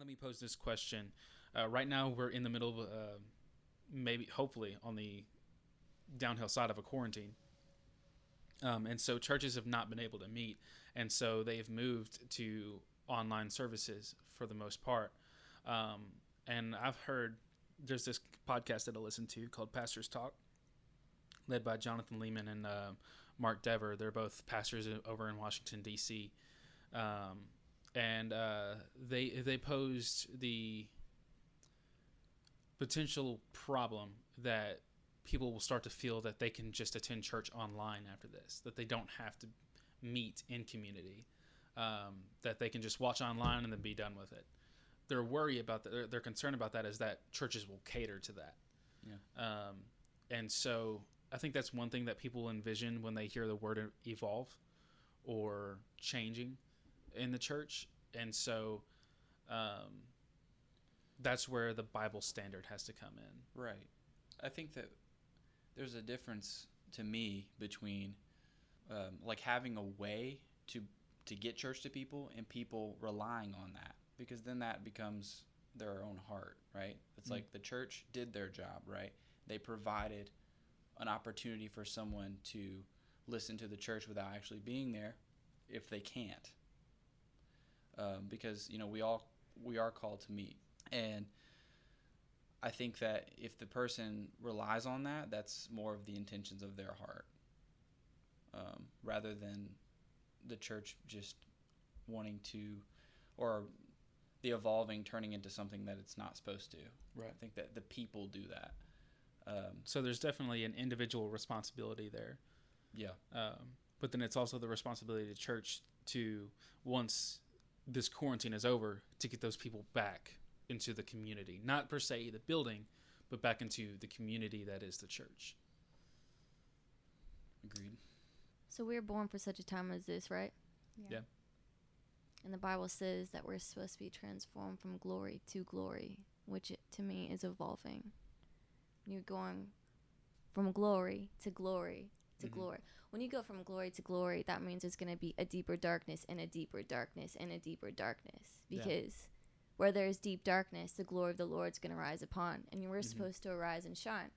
Let me pose this question. Uh, right now, we're in the middle of uh, maybe, hopefully, on the downhill side of a quarantine. Um, and so churches have not been able to meet. And so they've moved to online services for the most part. Um, and I've heard there's this podcast that I listen to called Pastors Talk, led by Jonathan Leeman and uh, Mark Dever. They're both pastors over in Washington, D.C. Um, and uh, they they posed the potential problem that people will start to feel that they can just attend church online after this, that they don't have to meet in community, um, that they can just watch online and then be done with it. Their worry about that, their, their concern about that is that churches will cater to that. Yeah. Um, and so I think that's one thing that people envision when they hear the word evolve or changing in the church. And so um, that's where the Bible standard has to come in. Right. I think that there's a difference to me between um, like having a way to to get church to people and people relying on that because then that becomes their own heart, right? It's mm-hmm. like the church did their job, right? They provided an opportunity for someone to listen to the church without actually being there if they can't. Um, because you know we all we are called to meet and I think that if the person relies on that, that's more of the intentions of their heart, um, rather than the church just wanting to, or the evolving turning into something that it's not supposed to. Right. I think that the people do that. Um, so there's definitely an individual responsibility there. Yeah. Um, but then it's also the responsibility of the church to once this quarantine is over to get those people back into the community, not per se the building, but back into the community that is the church. Agreed. So we are born for such a time as this, right? Yeah. yeah. And the Bible says that we're supposed to be transformed from glory to glory, which to me is evolving. You're going from glory to glory to mm-hmm. glory. When you go from glory to glory, that means there's going to be a deeper darkness and a deeper darkness and a deeper darkness because yeah where there is deep darkness, the glory of the Lord is going to rise upon, and we're mm-hmm. supposed to arise and shine.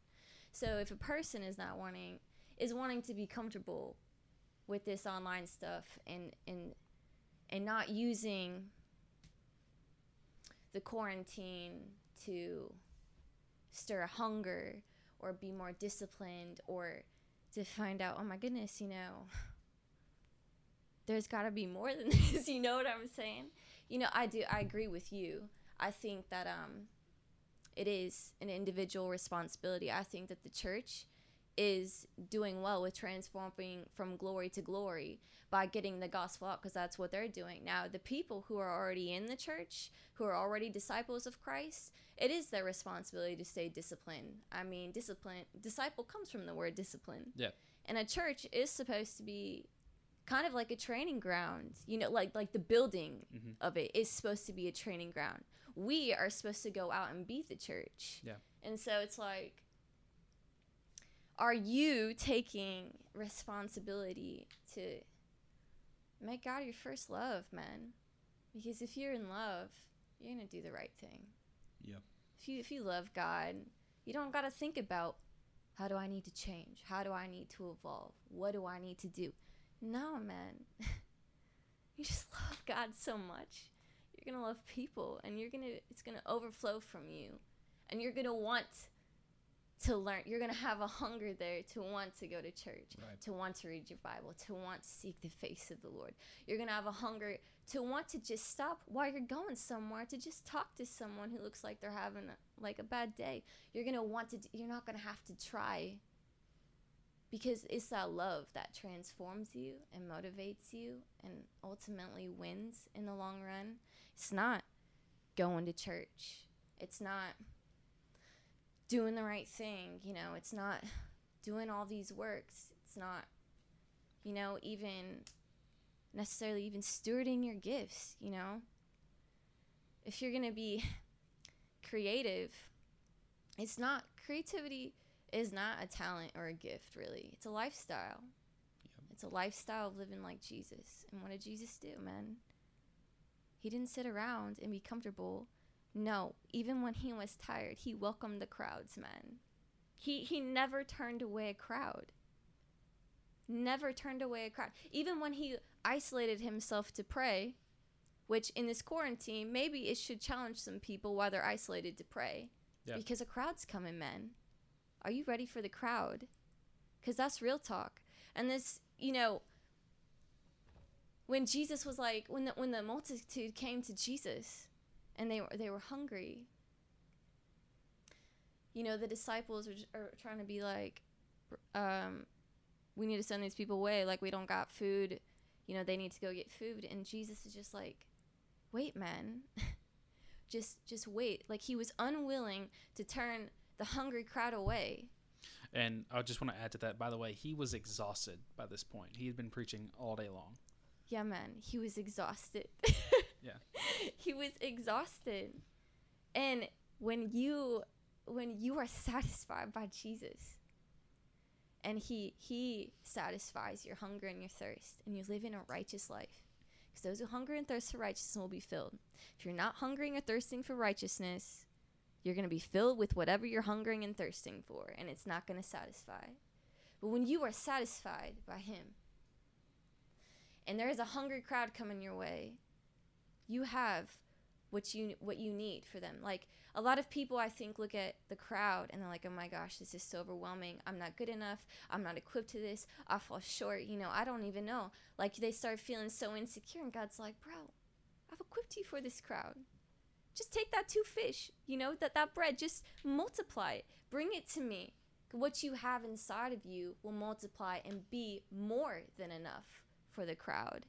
So if a person is not wanting is wanting to be comfortable with this online stuff and and and not using the quarantine to stir a hunger or be more disciplined or to find out, oh my goodness, you know, there's got to be more than this. You know what I'm saying? You know, I do. I agree with you. I think that um, it is an individual responsibility. I think that the church is doing well with transforming from glory to glory by getting the gospel out because that's what they're doing. Now, the people who are already in the church, who are already disciples of Christ, it is their responsibility to stay disciplined. I mean, discipline, disciple comes from the word discipline. Yeah. And a church is supposed to be kind of like a training ground you know like like the building mm-hmm. of it is supposed to be a training ground we are supposed to go out and be the church yeah and so it's like are you taking responsibility to make god your first love man because if you're in love you're gonna do the right thing yeah if you if you love god you don't gotta think about how do i need to change how do i need to evolve what do i need to do no, man. you just love God so much. You're going to love people and you're to it's going to overflow from you. And you're going to want to learn. You're going to have a hunger there to want to go to church, right. to want to read your Bible, to want to seek the face of the Lord. You're going to have a hunger to want to just stop while you're going somewhere to just talk to someone who looks like they're having like a bad day. You're going to want to you're not going to have to try because it's that love that transforms you and motivates you and ultimately wins in the long run. It's not going to church. It's not doing the right thing, you know, it's not doing all these works. It's not you know, even necessarily even stewarding your gifts, you know. If you're going to be creative, it's not creativity is not a talent or a gift, really. It's a lifestyle. Yep. It's a lifestyle of living like Jesus. And what did Jesus do, man? He didn't sit around and be comfortable. No, even when he was tired, he welcomed the crowds, man. He he never turned away a crowd. Never turned away a crowd. Even when he isolated himself to pray, which in this quarantine, maybe it should challenge some people while they're isolated to pray. Yeah. Because a crowd's coming, man. Are you ready for the crowd? Because that's real talk. And this, you know, when Jesus was like, when the, when the multitude came to Jesus and they were, they were hungry, you know, the disciples are, are trying to be like, um, we need to send these people away. Like, we don't got food. You know, they need to go get food. And Jesus is just like, wait, man. just just wait. Like he was unwilling to turn the hungry crowd away. And I just want to add to that. By the way, he was exhausted by this point. He had been preaching all day long. Yeah, man, he was exhausted. Yeah. he was exhausted. And when you when you are satisfied by Jesus and he he satisfies your hunger and your thirst and you live in a righteous life. Because those who hunger and thirst for righteousness will be filled. If you're not hungering or thirsting for righteousness, you're going to be filled with whatever you're hungering and thirsting for, and it's not going to satisfy. But when you are satisfied by Him, and there is a hungry crowd coming your way, you have what you what you need for them. Like a lot of people, I think, look at the crowd and they're like, "Oh my gosh, this is so overwhelming. I'm not good enough. I'm not equipped to this. I fall short. You know, I don't even know." Like they start feeling so insecure, and God's like, "Bro, I've equipped you for this crowd. Just take that two fish. You know that that bread. Just multiply it. Bring it to me. What you have inside of you will multiply and be more than enough for the crowd."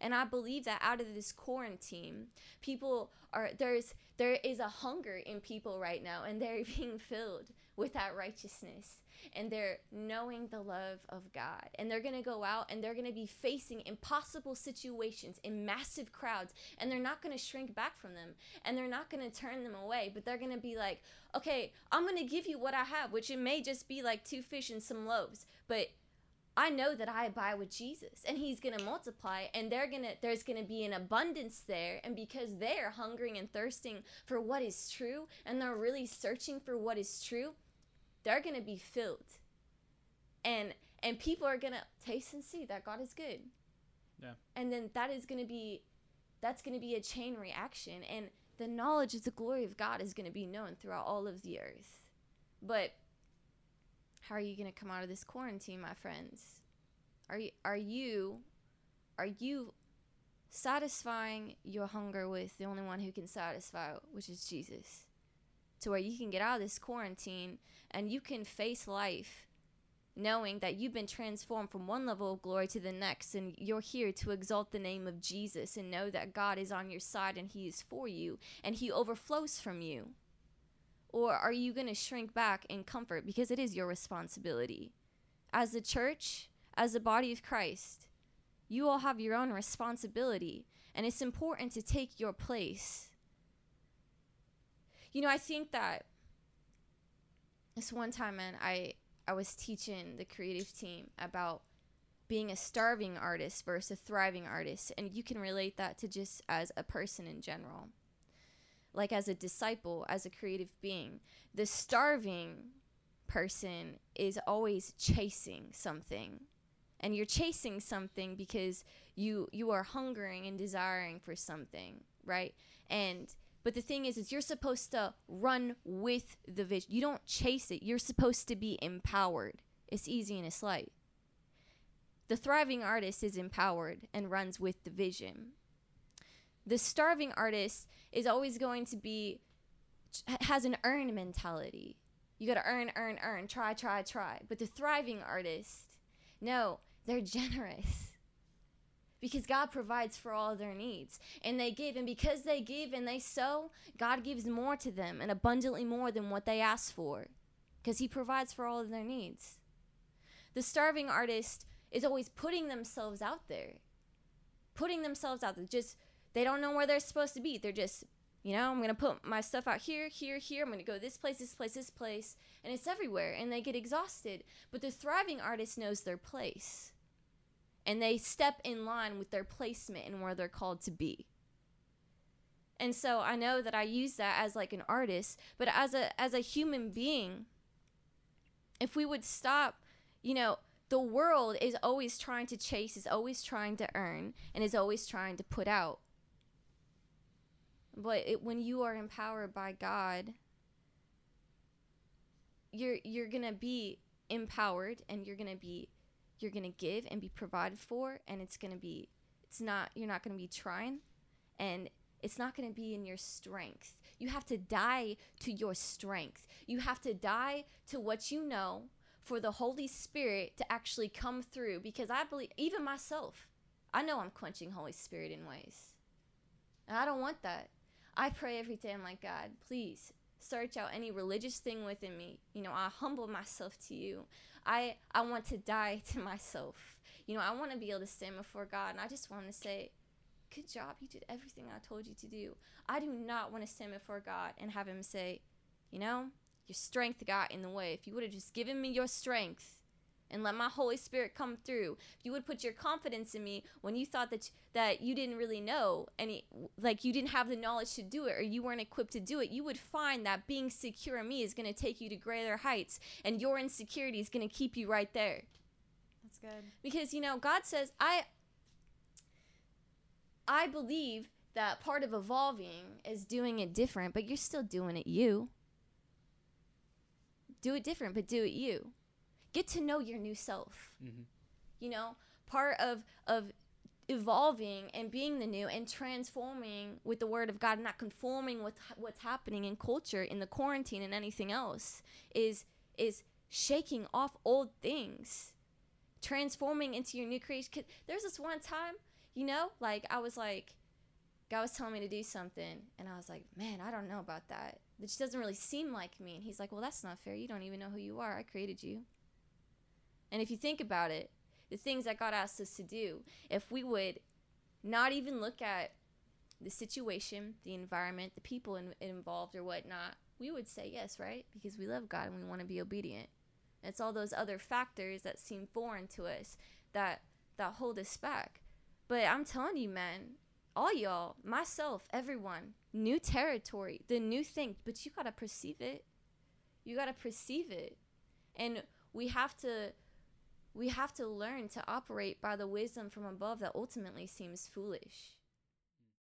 And I believe that out of this quarantine, people are there's there is a hunger in people right now and they're being filled with that righteousness. And they're knowing the love of God. And they're going to go out and they're going to be facing impossible situations in massive crowds. And they're not going to shrink back from them. And they're not going to turn them away, but they're going to be like, "Okay, I'm going to give you what I have, which it may just be like two fish and some loaves, but I know that I abide with Jesus and he's going to multiply and they're going to there's going to be an abundance there and because they're hungering and thirsting for what is true and they're really searching for what is true, they're going to be filled. And and people are going to taste and see that God is good. Yeah. And then that is going to be that's going to be a chain reaction and the knowledge of the glory of God is going to be known throughout all of the earth. But how are you going to come out of this quarantine, my friends? Are you are you are you satisfying your hunger with the only one who can satisfy, which is Jesus? To where you can get out of this quarantine and you can face life knowing that you've been transformed from one level of glory to the next and you're here to exalt the name of Jesus and know that God is on your side and he is for you and he overflows from you. Or are you going to shrink back in comfort because it is your responsibility? As a church, as a body of Christ, you all have your own responsibility, and it's important to take your place. You know, I think that this one time, man, I I was teaching the creative team about being a starving artist versus a thriving artist, and you can relate that to just as a person in general like as a disciple, as a creative being. The starving person is always chasing something. And you're chasing something because you you are hungering and desiring for something, right? And but the thing is is you're supposed to run with the vision. You don't chase it. You're supposed to be empowered. It's easy and it's light. The thriving artist is empowered and runs with the vision the starving artist is always going to be has an earn mentality. You got to earn, earn, earn, try, try, try. But the thriving artist, no, they're generous. Because God provides for all their needs. And they give. And because they give and they sow, God gives more to them and abundantly more than what they ask for. Because He provides for all of their needs. The starving artist is always putting themselves out there. Putting themselves out there. Just they don't know where they're supposed to be. They're just, you know, I'm going to put my stuff out here, here, here. I'm going to go this place, this place, this place. And it's everywhere. And they get exhausted. But the thriving artist knows their place. And they step in line with their placement and where they're called to be. And so I know that I use that as like an artist, but as a as a human being, if we would stop, you know, the world is always trying to chase, is always trying to earn, and is always trying to put out. But it, when you are empowered by God, you're you're gonna be empowered, and you're gonna be you're gonna give and be provided for, and it's gonna be it's not you're not gonna be trying, and it's not gonna be in your strength. You have to die to your strength. You have to die to what you know for the Holy Spirit to actually come through because I believe, even myself, I know I'm quenching Holy Spirit in ways. And I don't want that. I pray every day, I'm like, God, please search out any religious thing within me. You know, I humble myself to you. I, I want to die to myself. You know, I want to be able to stand before God and I just want to say, good job. You did everything I told you to do. I do not want to stand before God and have Him say, you know, your strength got in the way. If you would have just given me your strength and let my Holy Spirit come through, if you would put your confidence in me when you thought that that you didn't really know any, like you didn't have the knowledge to do it or you weren't equipped to do it, you would find that being secure in me is going to take you to greater heights, and your insecurity is going to keep you right there. That's good. Because you know, God says, I I believe that part of evolving is doing it different, but you're still doing it you. Do it different, but do it you. Get to know your new self. Mhm. You know, part of of evolving and being the new and transforming with the word of God, not conforming with what's happening in culture, in the quarantine, and anything else, is is shaking off old things, transforming into your new creation. There's this one time, you know, like I was like, God was telling me to do something, and I was like, man, I don't know about that. It just doesn't really seem like me. And He's like, well, that's not fair. You don't even know who you are. I created you. And if you think about it, the things that God asked us to do, if we would not even look at the situation, the environment, the people in, involved, or whatnot, we would say yes, right? Because we love God and we want to be obedient. And it's all those other factors that seem foreign to us that that hold us back. But I'm telling you, man, all y'all, myself, everyone, new territory, the new thing, but you gotta perceive it. You gotta perceive it. And we have to we have to learn to operate by the wisdom from above that ultimately seems foolish.